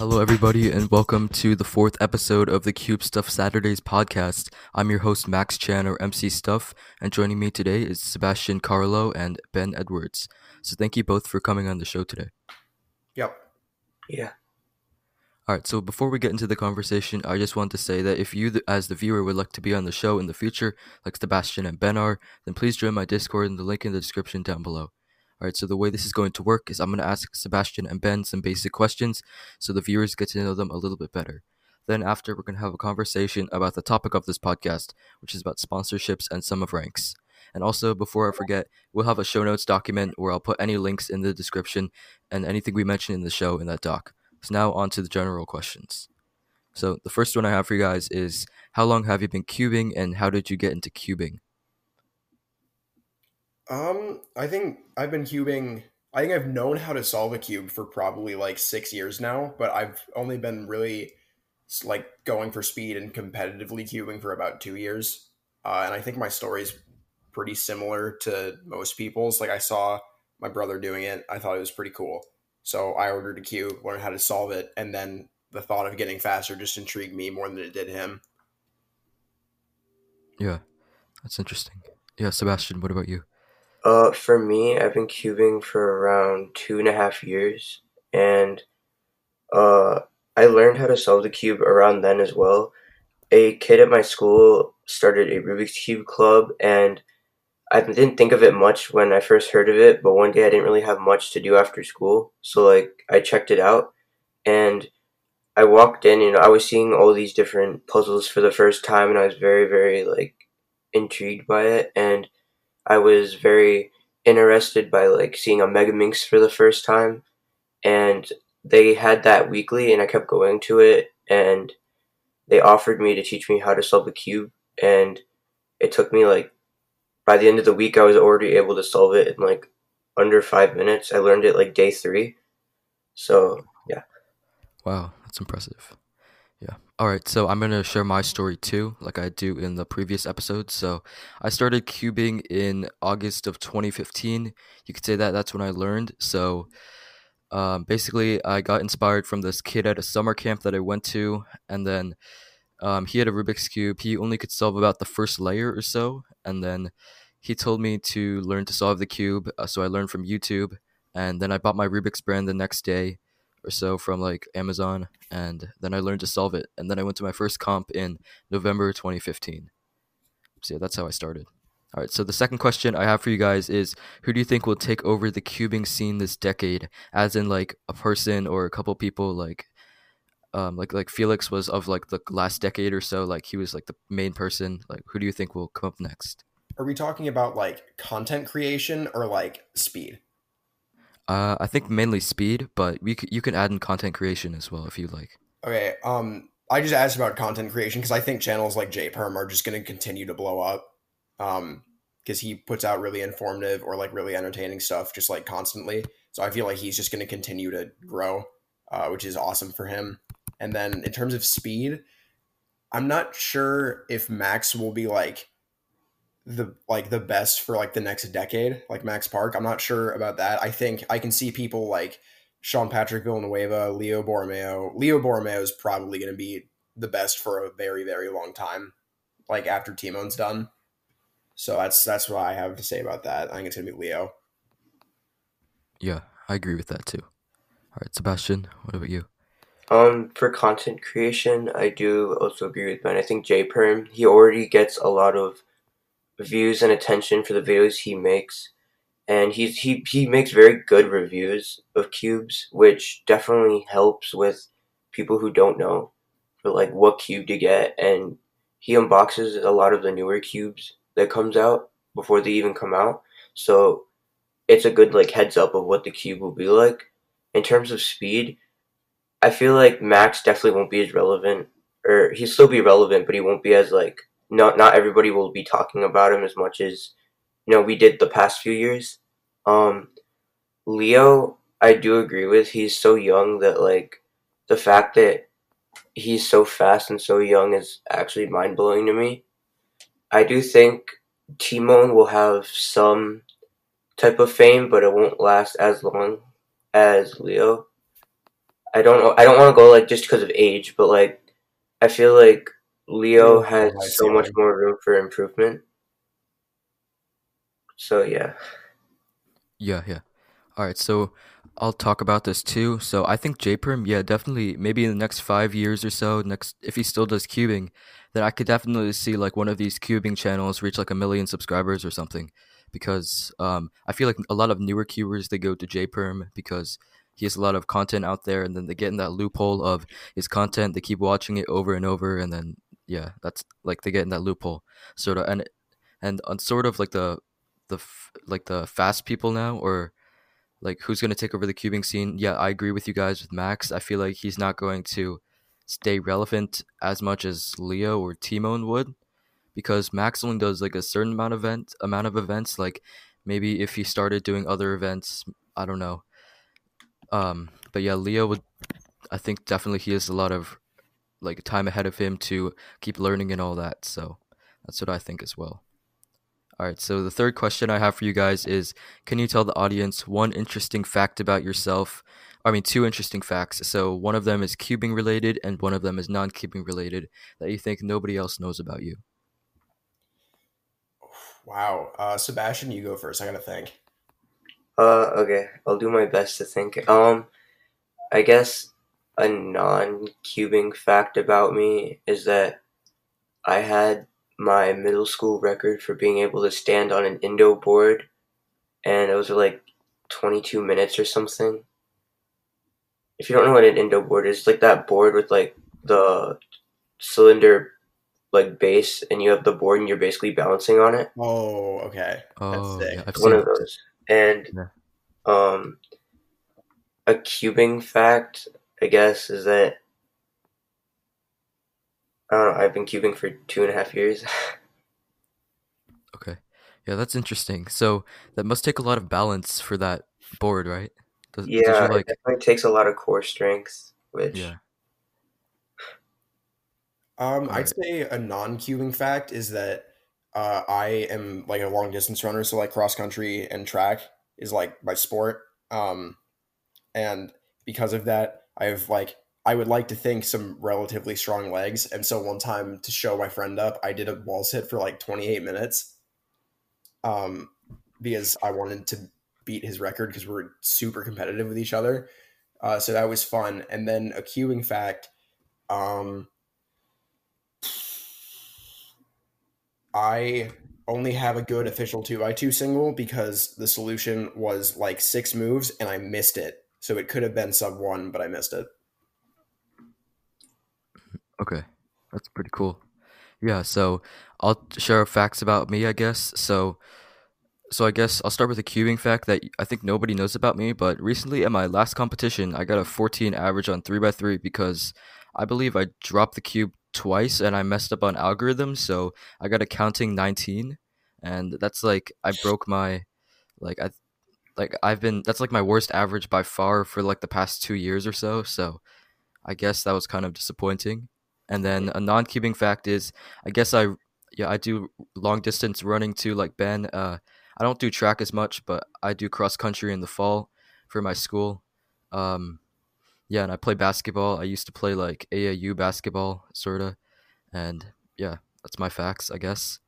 Hello, everybody, and welcome to the fourth episode of the Cube Stuff Saturdays podcast. I'm your host, Max Chan, or MC Stuff, and joining me today is Sebastian Carlo and Ben Edwards. So, thank you both for coming on the show today. Yep. Yeah. All right, so before we get into the conversation, I just want to say that if you, as the viewer, would like to be on the show in the future, like Sebastian and Ben are, then please join my Discord in the link in the description down below. All right, so the way this is going to work is I'm going to ask Sebastian and Ben some basic questions so the viewers get to know them a little bit better. Then, after, we're going to have a conversation about the topic of this podcast, which is about sponsorships and sum of ranks. And also, before I forget, we'll have a show notes document where I'll put any links in the description and anything we mention in the show in that doc. So, now on to the general questions. So, the first one I have for you guys is How long have you been cubing and how did you get into cubing? Um, I think I've been cubing. I think I've known how to solve a cube for probably like six years now, but I've only been really like going for speed and competitively cubing for about two years. Uh, and I think my story is pretty similar to most people's. Like I saw my brother doing it, I thought it was pretty cool, so I ordered a cube, learned how to solve it, and then the thought of getting faster just intrigued me more than it did him. Yeah, that's interesting. Yeah, Sebastian, what about you? Uh, for me, I've been cubing for around two and a half years, and uh, I learned how to solve the cube around then as well. A kid at my school started a Rubik's Cube club, and I didn't think of it much when I first heard of it, but one day I didn't really have much to do after school, so like I checked it out, and I walked in, and I was seeing all these different puzzles for the first time, and I was very, very like intrigued by it, and I was very interested by like seeing a mega Megaminx for the first time, and they had that weekly, and I kept going to it, and they offered me to teach me how to solve a cube, and it took me like by the end of the week, I was already able to solve it in like under five minutes. I learned it like day three, so yeah. Wow, that's impressive. All right, so I'm going to share my story too, like I do in the previous episode. So, I started cubing in August of 2015. You could say that that's when I learned. So, um, basically, I got inspired from this kid at a summer camp that I went to, and then um, he had a Rubik's Cube. He only could solve about the first layer or so, and then he told me to learn to solve the cube. Uh, so, I learned from YouTube, and then I bought my Rubik's brand the next day or so from like Amazon, and then I learned to solve it. And then I went to my first comp in November 2015. So yeah, that's how I started. All right, so the second question I have for you guys is who do you think will take over the cubing scene this decade? As in like a person or a couple people like um like like Feliks was of like the last decade or so, like he was like the main person. Like who do you think will come up next? Are we talking about like content creation or like speed? Uh I think mainly speed, but we c- you can add in content creation as well if you like. Okay, um, I just asked about content creation because I think channels like JPerm are just going to continue to blow up. Um, because he puts out really informative or like really entertaining stuff just like constantly. So I feel like he's just going to continue to grow, uh, which is awesome for him. And then in terms of speed, I'm not sure if Max will be like the like the best for like the next decade, like Max Park. I'm not sure about that. I think I can see people like Sean Patrick Villanueva, Leo Borromeo. Leo Borromeo is probably going to be the best for a very very long time, like after Tymon's done. So that's that's what I have to say about that. I think it's going to be Leo. Yeah, I agree with that too. All right, Sebastian, what about you? Um, for content creation, I do also agree with Ben. I think J Perm, he already gets a lot of views and attention for the videos he makes. And he's he, he makes very good reviews of cubes, which definitely helps with people who don't know for like what cube to get and he unboxes a lot of the newer cubes that comes out before they even come out. So it's a good like heads up of what the cube will be like. In terms of speed, I feel like Max definitely won't be as relevant, or he'll still be relevant, but he won't be as like not not everybody will be talking about him as much as you know we did the past few years. Um, Leo, I do agree with. He's so young that like the fact that he's so fast and so young is actually mind blowing to me. I do think Tymon will have some type of fame, but it won't last as long as Leo. I don't. I don't want to go like just because of age, but like I feel like Leo has so much more room for improvement. So yeah. Yeah, yeah. All right, so I'll talk about this too. So I think JPerm, yeah, definitely maybe in the next five years or so, next if he still does cubing, then I could definitely see like one of these cubing channels reach like a million subscribers or something. Because um I feel like a lot of newer cubers they go to JPerm because he has a lot of content out there and then they get in that loophole of his content, they keep watching it over and over and then yeah, that's like they get in that loophole. Sort of and and on sort of like the the like the fast people now or like who's going to take over the cubing scene? Yeah i agree with you guys with max. I feel like he's not going to stay relevant as much as leo or tymon would because max only does like a certain amount of event amount of events like maybe if he started doing other events i don't know. Um but yeah leo would i think definitely he has a lot of like time ahead of him to keep learning and all that so that's what i think as well all right, so the third question I have for you guys is Can you tell the audience one interesting fact about yourself? I mean, two interesting facts. So, one of them is cubing related, and one of them is non cubing related that you think nobody else knows about you. Wow. Uh, Sebastian, you go first. I gotta think. Uh, okay, I'll do my best to think. Um, I guess a non-cubing fact about me is that I had my middle school record for being able to stand on an Indo board, and it was like 22 minutes or something. If you don't know what an Indo board is, it's like that board with like the cylinder like base, and you have the board, and you're basically balancing on it. Oh, okay. Oh, sick. yeah, I've one seen of those. And Yeah. um, a cubing fact, I guess, is that I don't know. I've been cubing for two and a half years. Okay. Yeah, that's interesting. So, that must take a lot of balance for that board, right? Does, does yeah, you, like, it definitely takes a lot of core strength, which yeah. Um, I'd say a non-cubing fact is that uh, I am like a long distance runner, so like cross country and track is like my sport. Um, and because of that, I have like I would like to think some relatively strong legs. And so one time to show my friend up, I did a wall sit for like 28 minutes. Um, because I wanted to beat his record because we're super competitive with each other. Uh, so that was fun. And then a cubing fact, um, I only have a good official 2x2 single because the solution was like six moves and I missed it. So it could have been sub one, but I missed it. Okay, that's pretty cool. Yeah, so I'll share facts about me, I guess. So, so I guess I'll start with a cubing fact that I think nobody knows about me. But recently, at my last competition, I got a 14 average on three x three because I believe I dropped the cube twice and I messed up on algorithms, So I got a counting 19, and that's like I broke my, like I, like I've been that's like my worst average by far for like the past two years or so. So, I guess that was kind of disappointing. And then a non-cubing fact is, I guess I, yeah, I do long distance running too, like Ben. Uh, I don't do track as much, but I do cross country in the fall for my school. Um, yeah, and I play basketball. I used to play like AAU basketball, sorta. And yeah, that's my facts, I guess.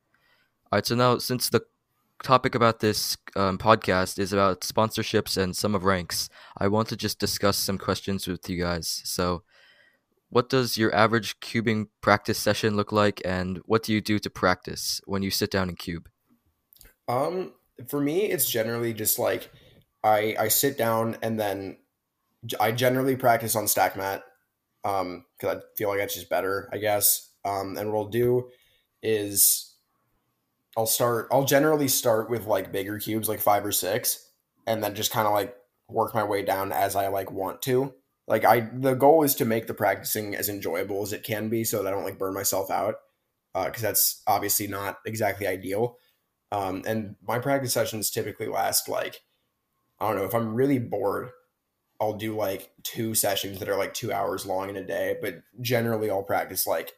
All right, so now since the topic about this um, podcast is about sponsorships and sum of ranks, I want to just discuss some questions with you guys. So, what does your average cubing practice session look like, and what do you do to practice when you sit down and cube? Um, for me, it's generally just like I I sit down and then I generally practice on stack mat um because I feel like that's just better, I guess. Um, and what I'll do is I'll start. I'll generally start with like bigger cubes, like five or six, and then just kind of like work my way down as I like want to. Like I, the goal is to make the practicing as enjoyable as it can be, so that I don't like burn myself out, because that's obviously not exactly ideal. Um, and my practice sessions typically last like I don't know if I'm really bored, I'll do like two sessions that are like two hours long in a day. But generally, I'll practice like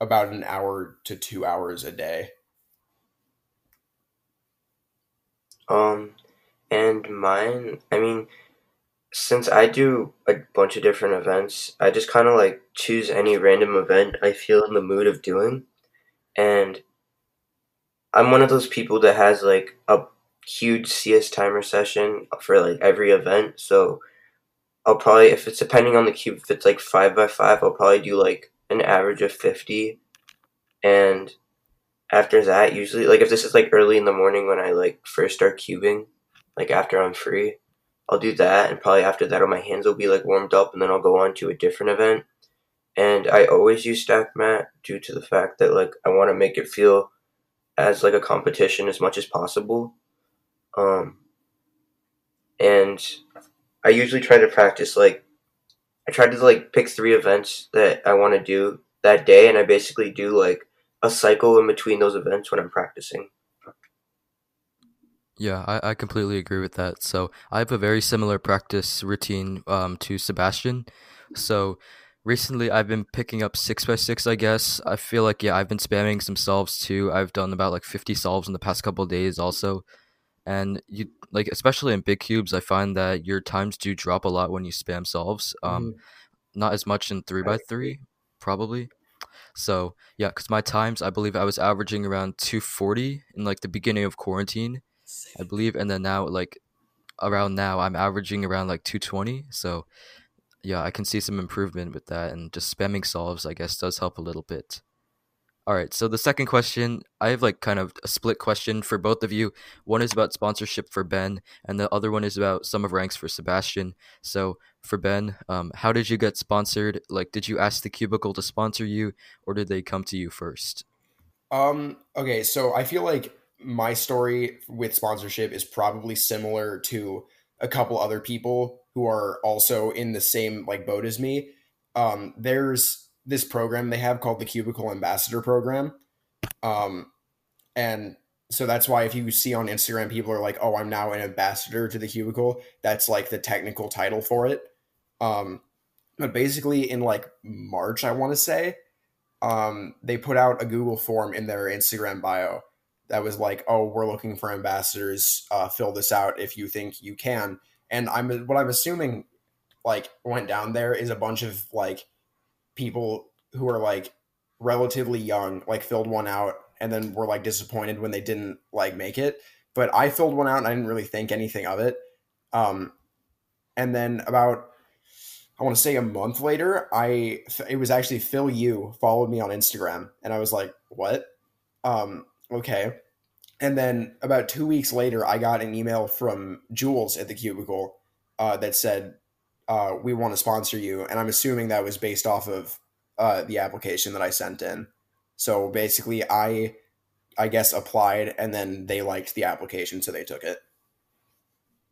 about an hour to two hours a day. Um, and mine, I mean, since I do a bunch of different events, I just kind of like choose any random event I feel in the mood of doing. And I'm one of those people that has like a huge CS timer session for like every event. So I'll probably, if it's depending on the cube, if it's like five by five, I'll probably do like an average of 50. And after that, usually, like if this is like early in the morning when I like first start cubing, like after I'm free, I'll do that. And probably after that, my hands will be like warmed up and then I'll go on to a different event. And I always use stack mat due to the fact that like I want to make it feel as like a competition as much as possible. Um, and I usually try to practice like I try to like pick three events that I want to do that day, and I basically do like a cycle in between those events when I'm practicing. Yeah, I, I completely agree with that. So I have a very similar practice routine um, to Sebastian. So recently I've been picking up six by six, I guess. I feel like yeah, I've been spamming some solves too. I've done about like fifty solves in the past couple days also. And you like especially in big cubes, I find that your times do drop a lot when you spam solves. Um Mhm. not as much in three by three, probably. So yeah, because my times I believe I was averaging around two forty in like the beginning of quarantine, I believe, and then now like around now I'm averaging around like 220. So yeah, I can see some improvement with that, and just spamming solves I guess does help a little bit. All right, so the second question, I have like kind of a split question for both of you. One is about sponsorship for Ben, and the other one is about sum of ranks for Sebastian. So for Ben, um, how did you get sponsored? Like, did you ask the cubicle to sponsor you, or did they come to you first? Um, okay, so I feel like my story with sponsorship is probably similar to a couple other people who are also in the same like boat as me. Um, there's this program they have called the Cubicle Ambassador Program. Um, and so that's why if you see on Instagram people are like, "Oh, I'm now an ambassador to the Cubicle." That's like the technical title for it. Um, but basically in like March, I want to say, um, they put out a Google form in their Instagram bio that was like, "Oh, we're looking for ambassadors. Uh, fill this out if you think you can." And I'm what I'm assuming like went down there is a bunch of like people who are like relatively young, like filled one out and then were like disappointed when they didn't like make it. But I filled one out and I didn't really think anything of it. Um, and then about I want to say a month later, I it was actually Phil Yu followed me on Instagram, and I was like, "What? Um, okay." And then about two weeks later, I got an email from Jules at the Cubicle uh, that said, uh, "We want to sponsor you," and I'm assuming that was based off of uh, the application that I sent in. So basically, I I guess applied, and then they liked the application, so they took it.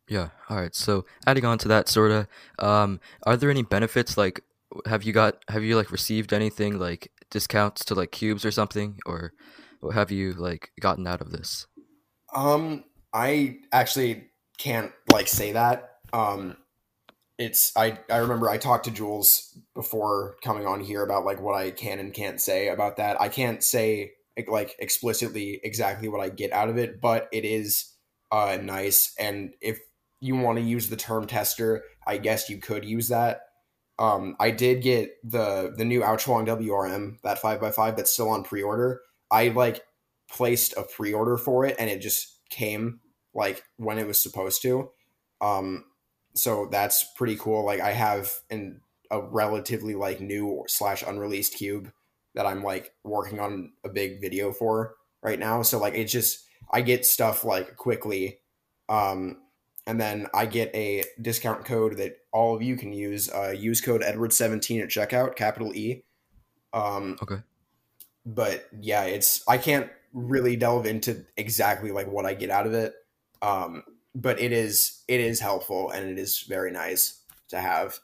Yeah. All right. So adding on to that, sorta, um, are there any benefits? Like, have you got have you like received anything like discounts to like cubes or something, or have you like gotten out of this? Um, I actually can't like say that. Um, it's I I remember I talked to Jules before coming on here about like what I can and can't say about that. I can't say like explicitly exactly what I get out of it, but it is uh nice and if you want to use the term tester, I guess you could use that. Um I did get the the new AoChuang WRM, that 5 by 5 that's still on pre-order. I like placed a pre-order for it and it just came like when it was supposed to. Um so that's pretty cool. Like I have an a relatively like new slash unreleased cube that I'm like working on a big video for right now. So like it just I get stuff like quickly, um, and then I get a discount code that all of you can use. Uh, use code Edward seventeen at checkout, capital E. Um, Okay. but yeah, it's I can't really delve into exactly like what I get out of it. Um, but it is it is helpful and it is very nice to have.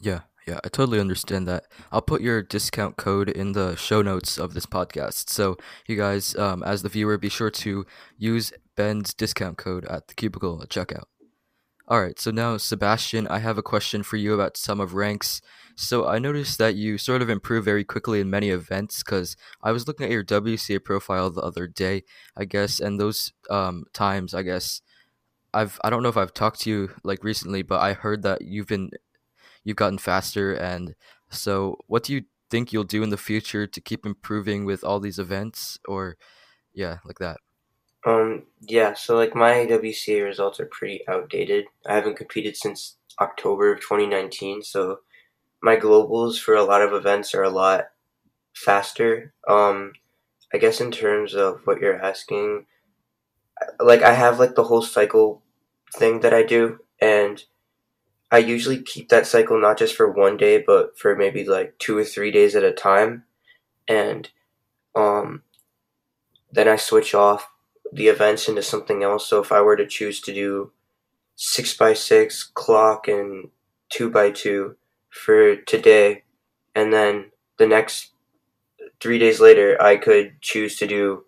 Yeah, yeah, I totally understand that. I'll put your discount code in the show notes of this podcast. So you guys, um, as the viewer, be sure to use Ben's discount code at the cubicle at checkout. All right, so now Sebastian, I have a question for you about sum of ranks. So I noticed that you sort of improve very quickly in many events because I was looking at your WCA profile the other day, I guess, and those um, times, I guess, I've I don't know if I've talked to you like recently, but I heard that you've been you've gotten faster and so what do you think you'll do in the future to keep improving with all these events or yeah, like that? Um, yeah, so like my WCA results are pretty outdated. I haven't competed since October of 2019, so my globals for a lot of events are a lot faster. Um, I guess in terms of what you're asking, like I have like the whole cycle thing that I do, and I usually keep that cycle not just for one day, but for maybe like two or three days at a time, and um, then I switch off the events into something else. So if I were to choose to do six by six clock and two by two for today, and then the next three days later, I could choose to do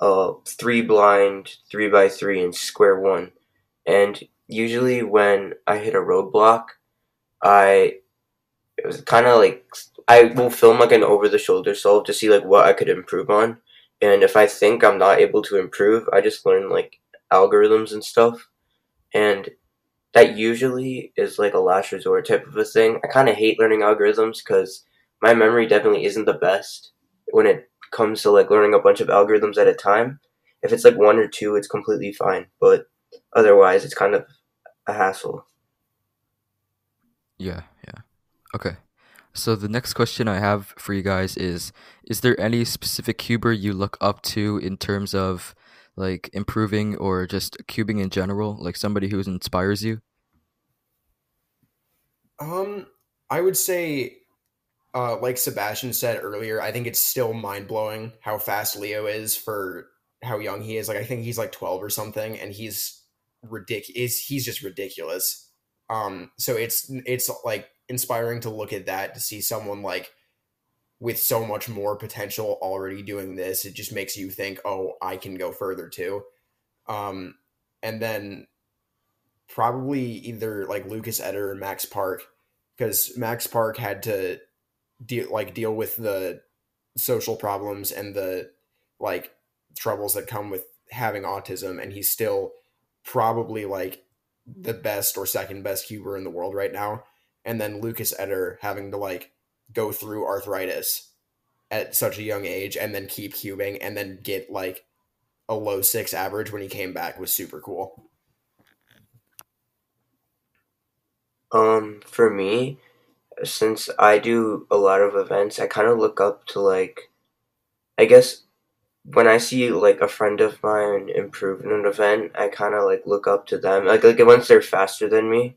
uh, three blind, three by three, and square one. And usually, when I hit a roadblock, I it was kind of like I will film like an over the shoulder solve to see like what I could improve on. And if I think I'm not able to improve, I just learn like algorithms and stuff. And that usually is like a last resort type of a thing. I kind of hate learning algorithms because my memory definitely isn't the best when it comes to like learning a bunch of algorithms at a time. If it's like one or two, it's completely fine. But otherwise, it's kind of a hassle. Yeah, yeah. Okay. So the next question I have for you guys is is there any specific cuber you look up to in terms of like improving or just cubing in general, like somebody who inspires you? Um I would say uh, like Sebastian said earlier, I think it's still mind blowing how fast Leo is for how young he is. Like I think he's like twelve or something, and he's ridiculous. He's just ridiculous. Um, so it's it's like inspiring to look at that to see someone like with so much more potential already doing this. It just makes you think, oh, I can go further too. Um, and then probably either like Lucas Etter or Max Park because Max Park had to deal like deal with the social problems and the like troubles that come with having autism and he's still probably like the best or second best cuber in the world right now and then Lucas Etter having to like go through arthritis at such a young age and then keep cubing and then get like a low 6 average when he came back was super cool. Um for me, since I do a lot of events, I kind of look up to like, I guess when I see like a friend of mine improve in an event, I kind of like look up to them. Like like once they're faster than me,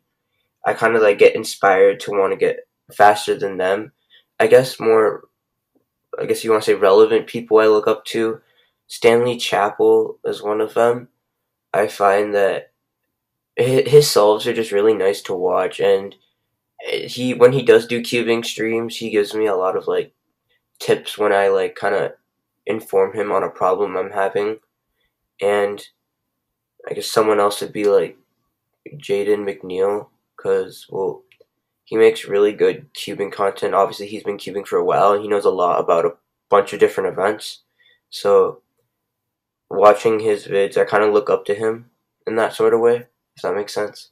I kind of like get inspired to want to get faster than them. I guess more, I guess you want to say relevant people I look up to. Stanley Chapel is one of them. I find that his solves are just really nice to watch and he when he does do cubing streams, he gives me a lot of like tips when I like kind of inform him on a problem I'm having, and I guess someone else would be like Jaden McNeil because well he makes really good cubing content. Obviously, he's been cubing for a while and he knows a lot about a bunch of different events. So watching his vids, I kind of look up to him in that sort of way. Does that make sense?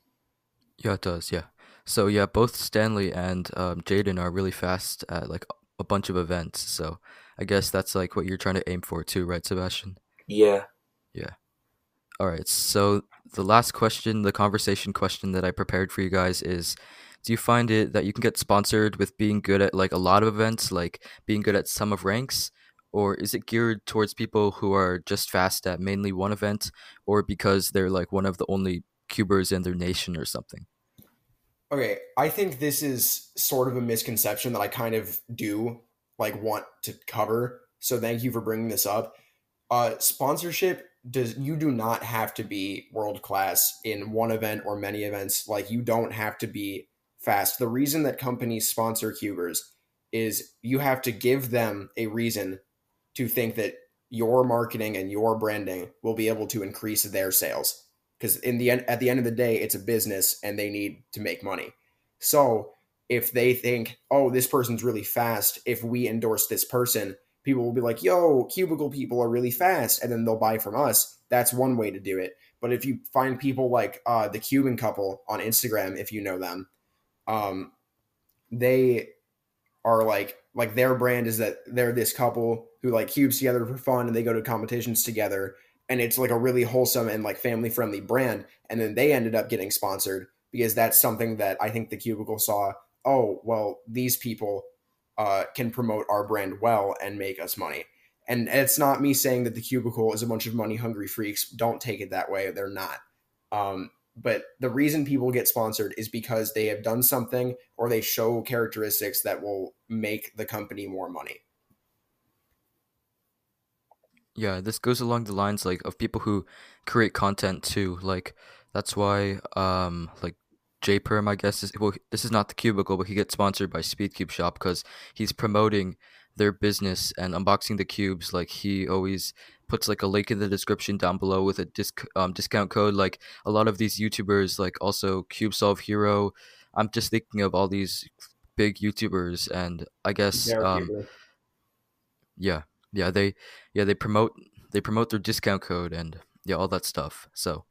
Yeah, it does. Yeah. So yeah, both Stanley and um, Jaden are really fast at like a bunch of events. So I guess that's like what you're trying to aim for too, right, Sebastian? Yeah. Yeah. All right. So the last question, the conversation question that I prepared for you guys is do you find it that you can get sponsored with being good at like a lot of events, like being good at sum of ranks? Or is it geared towards people who are just fast at mainly one event, or because they're like one of the only cubers in their nation or something? Okay, I think this is sort of a misconception that I kind of do like want to cover. So thank you for bringing this up. Uh, sponsorship does you do not have to be world class in one event or many events. Like you don't have to be fast. The reason that companies sponsor cubers is you have to give them a reason to think that your marketing and your branding will be able to increase their sales because in the end at the end of the day it's a business and they need to make money so if they think oh this person's really fast if we endorse this person people will be like yo cubicle people are really fast and then they'll buy from us. That's one way to do it. But if you find people like uh, the Cuban couple on Instagram, if you know them, um, they are like like their brand is that they're this couple who like cubes together for fun and they go to competitions together and it's like a really wholesome and like family friendly brand and then they ended up getting sponsored because that's something that i think the cubicle saw oh well these people uh, can promote our brand well and make us money and it's not me saying that the cubicle is a bunch of money hungry freaks don't take it that way they're not um, but the reason people get sponsored is because they have done something or they show characteristics that will make the company more money. Yeah, this goes along the lines like of people who create content too. Like that's why um like J Perm I guess is well this is not the cubicle but he gets sponsored by Speedcube Shop because he's promoting their business and unboxing the cubes. Like he always puts like a link in the description down below with a disc um, discount code. Like a lot of these youtubers like also cube solve hero. I'm just thinking of all these big youtubers and i guess um, yeah yeah they yeah they promote they promote their discount code and yeah all that stuff. So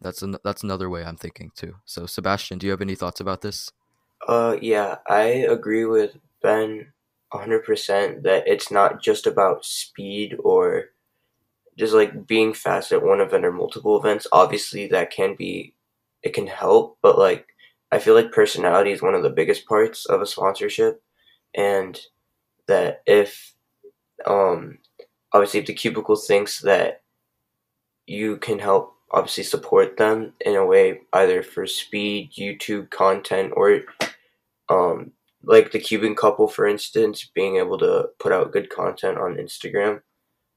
that's an, that's another way i'm thinking too so sebastian do you have any thoughts about this uh yeah i agree with ben 100% that it's not just about speed or just like being fast at one event or multiple events. Obviously, that can be, it can help, but like, I feel like personality is one of the biggest parts of a sponsorship. And that if, um, obviously, if the cubicle thinks that you can help obviously support them in a way either for speed, YouTube content, or um, like the Cuban couple, for instance, being able to put out good content on Instagram,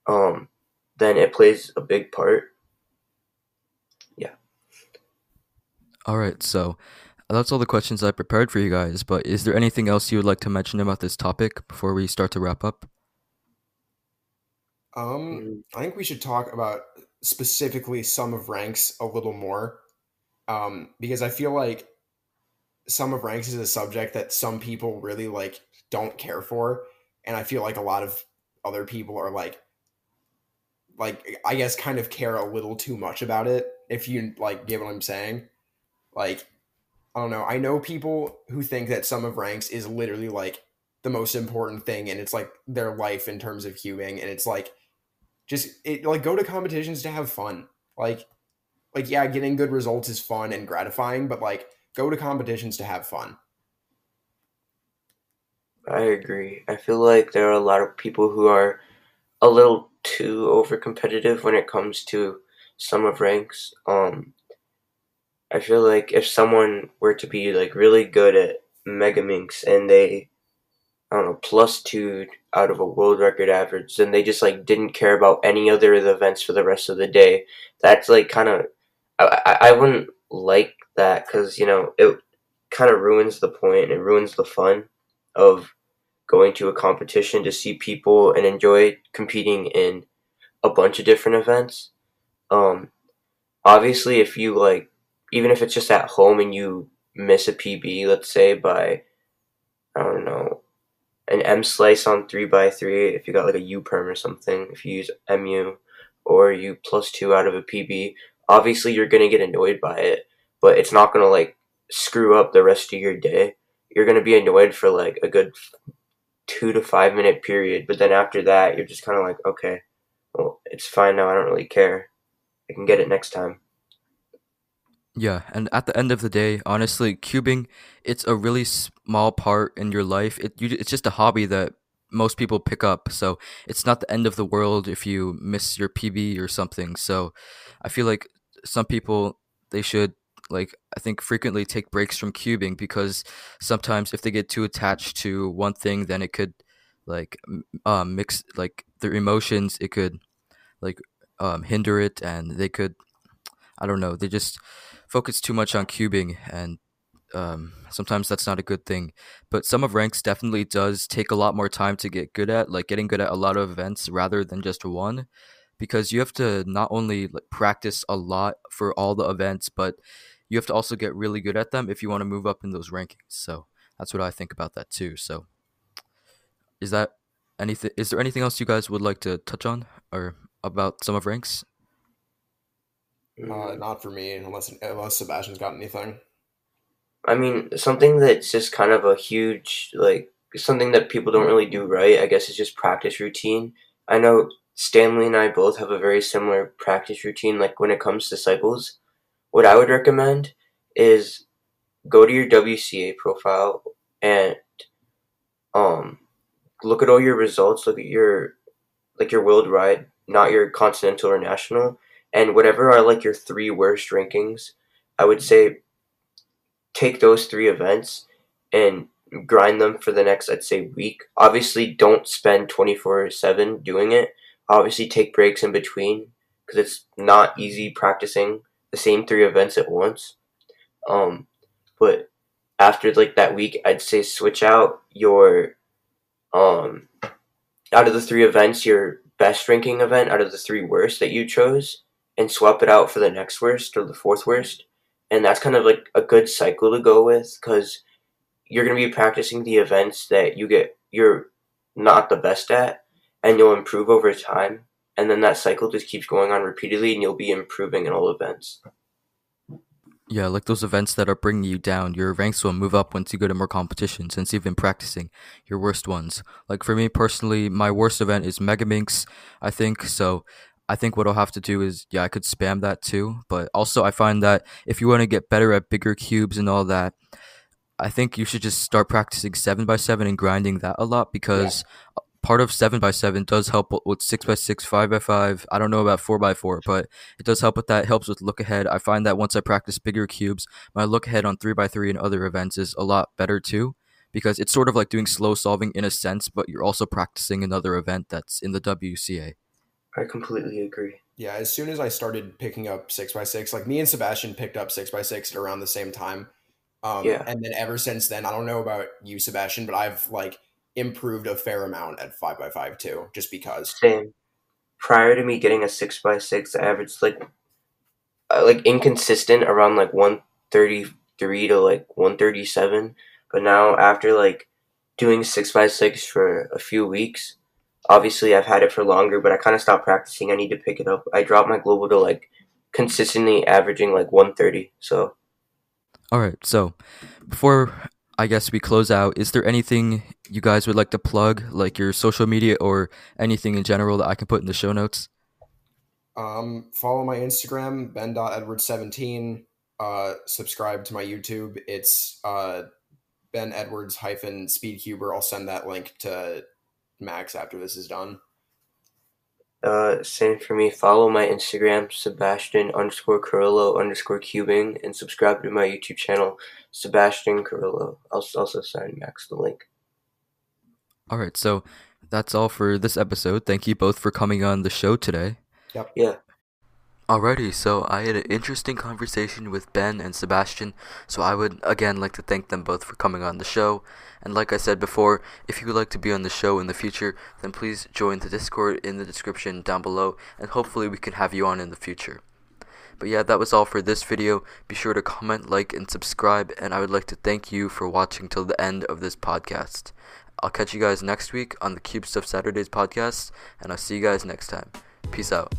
um, then it plays a big part. Yeah. All right, so that's all the questions I prepared for you guys. But is there anything else you would like to mention about this topic before we start to wrap up? Um, mm. I think we should talk about specifically Sum of Ranks a little more, um, because I feel like Sum of Ranks is a subject that some people really like don't care for, and I feel like a lot of other people are like like I guess kind of care a little too much about it if you like get what I'm saying. Like I don't know. I know people who think that Sum of Ranks is literally like the most important thing and it's like their life in terms of cubing and it's like just it like go to competitions to have fun. Like like yeah, getting good results is fun and gratifying, but like go to competitions to have fun. I agree. I feel like there are a lot of people who are a little too over competitive when it comes to sum of Ranks. Um, I feel like if someone were to be like really good at Mega Megaminx and they, I don't know, plus two out of a world record average, then they just like didn't care about any other of the events for the rest of the day. That's like kind of, I, I, wouldn't like that because you know it kind of ruins the point. It ruins the fun of going to a competition to see people and enjoy competing in a bunch of different events. Um, obviously, if you like, even if it's just at home and you miss a PB, let's say by, I don't know, an M slice on 3x3, if you got like a U perm or something, if you use MU or you plus two out of a PB, obviously you're going to get annoyed by it but it's not going to like screw up the rest of your day. You're going to be annoyed for like a good two to five minute period, but then after that, you're just kind of like, okay, well, it's fine now. I don't really care. I can get it next time. Yeah, and at the end of the day, honestly, cubing it's a really small part in your life. It you, it's just a hobby that most people pick up. So it's not the end of the world if you miss your PB or something. So I feel like some people they should like I think frequently take breaks from cubing because sometimes if they get too attached to one thing, then it could like um, mix like their emotions. It could like um, hinder it, and they could I don't know. They just focus too much on cubing, and um, sometimes that's not a good thing. But sum of Ranks definitely does take a lot more time to get good at, like getting good at a lot of events rather than just one because you have to not only like practice a lot for all the events, but you have to also get really good at them if you want to move up in those rankings. So that's what I think about that too. So is that anything? Is there anything else you guys would like to touch on or about sum of Ranks? Uh, not for me, unless unless Sebastian's got anything. I mean, something that's just kind of a huge like something that people don't really do right. I guess is just practice routine. I know Stanley and I both have a very similar practice routine. Like when it comes to cycles, what I would recommend is go to your WCA profile and um look at all your results. Look at your like your world ride, not your continental or national, and whatever are like your three worst rankings. I would say take those three events and grind them for the next, I'd say, week. Obviously, don't spend 24 7 doing it obviously take breaks in between because it's not easy practicing the same three events at once. Um, but after like that week, I'd say switch out your um out of the three events, your best ranking event out of the three worst that you chose, and swap it out for the next worst or the fourth worst. And that's kind of like a good cycle to go with because you're going to be practicing the events that you get you're not the best at and you'll improve over time. And then that cycle just keeps going on repeatedly, and you'll be improving in all events. Yeah, like those events that are bringing you down, your ranks will move up once you go to more competition since you've been practicing your worst ones. Like for me personally, my worst event is Megaminx, I think. So I think what I'll have to do is, yeah, I could spam that too. But also, I find that if you want to get better at bigger cubes and all that, I think you should just start practicing 7x7 and grinding that a lot because yeah part of seven by seven does help with six by six, five by five. I don't know about four by four, but it does help with that. It helps with look ahead. I find that once I practice bigger cubes, my look ahead on three by three and other events is a lot better too, because it's sort of like doing slow solving in a sense, but you're also practicing another event that's in the WCA. I completely agree. Yeah, as soon as I started picking up six by six, like me and Sebastian picked up six by six at around the same time. Um, yeah. And then ever since then, I don't know about you, Sebastian, but I've like improved a fair amount at five by five too, just because. Same. Prior to me getting a six by six, I averaged like uh, like inconsistent around like one thirty three to like one thirty seven. But now after like doing six by six for a few weeks, obviously I've had it for longer, but I kind of stopped practicing. I need to pick it up. I dropped my global to like consistently averaging like 130. So. All right. So before I guess we close out. Is there anything you guys would like to plug, like your social media or anything in general that I can put in the show notes? Um, follow my Instagram, ben.edwards17. Uh, subscribe to my YouTube. It's uh, Ben Edwards hyphen Speedcuber. I'll send that link to Max after this is done. Uh, same for me. Follow my Instagram, Sebastian underscore Carrillo underscore cubing, and subscribe to my YouTube channel, Sebastian Carrillo. I'll also send Max the link. All right, so that's all for this episode. Thank you both for coming on the show today. Yep. Yeah. Alrighty, so I had an interesting conversation with Ben and Sebastian, so I would again like to thank them both for coming on the show. And like I said before, if you would like to be on the show in the future, then please join the Discord in the description down below, and hopefully we can have you on in the future. But yeah, that was all for this video. Be sure to comment, like, and subscribe, and I would like to thank you for watching till the end of this podcast. I'll catch you guys next week on the Cube Stuff Saturdays podcast, and I'll see you guys next time. Peace out.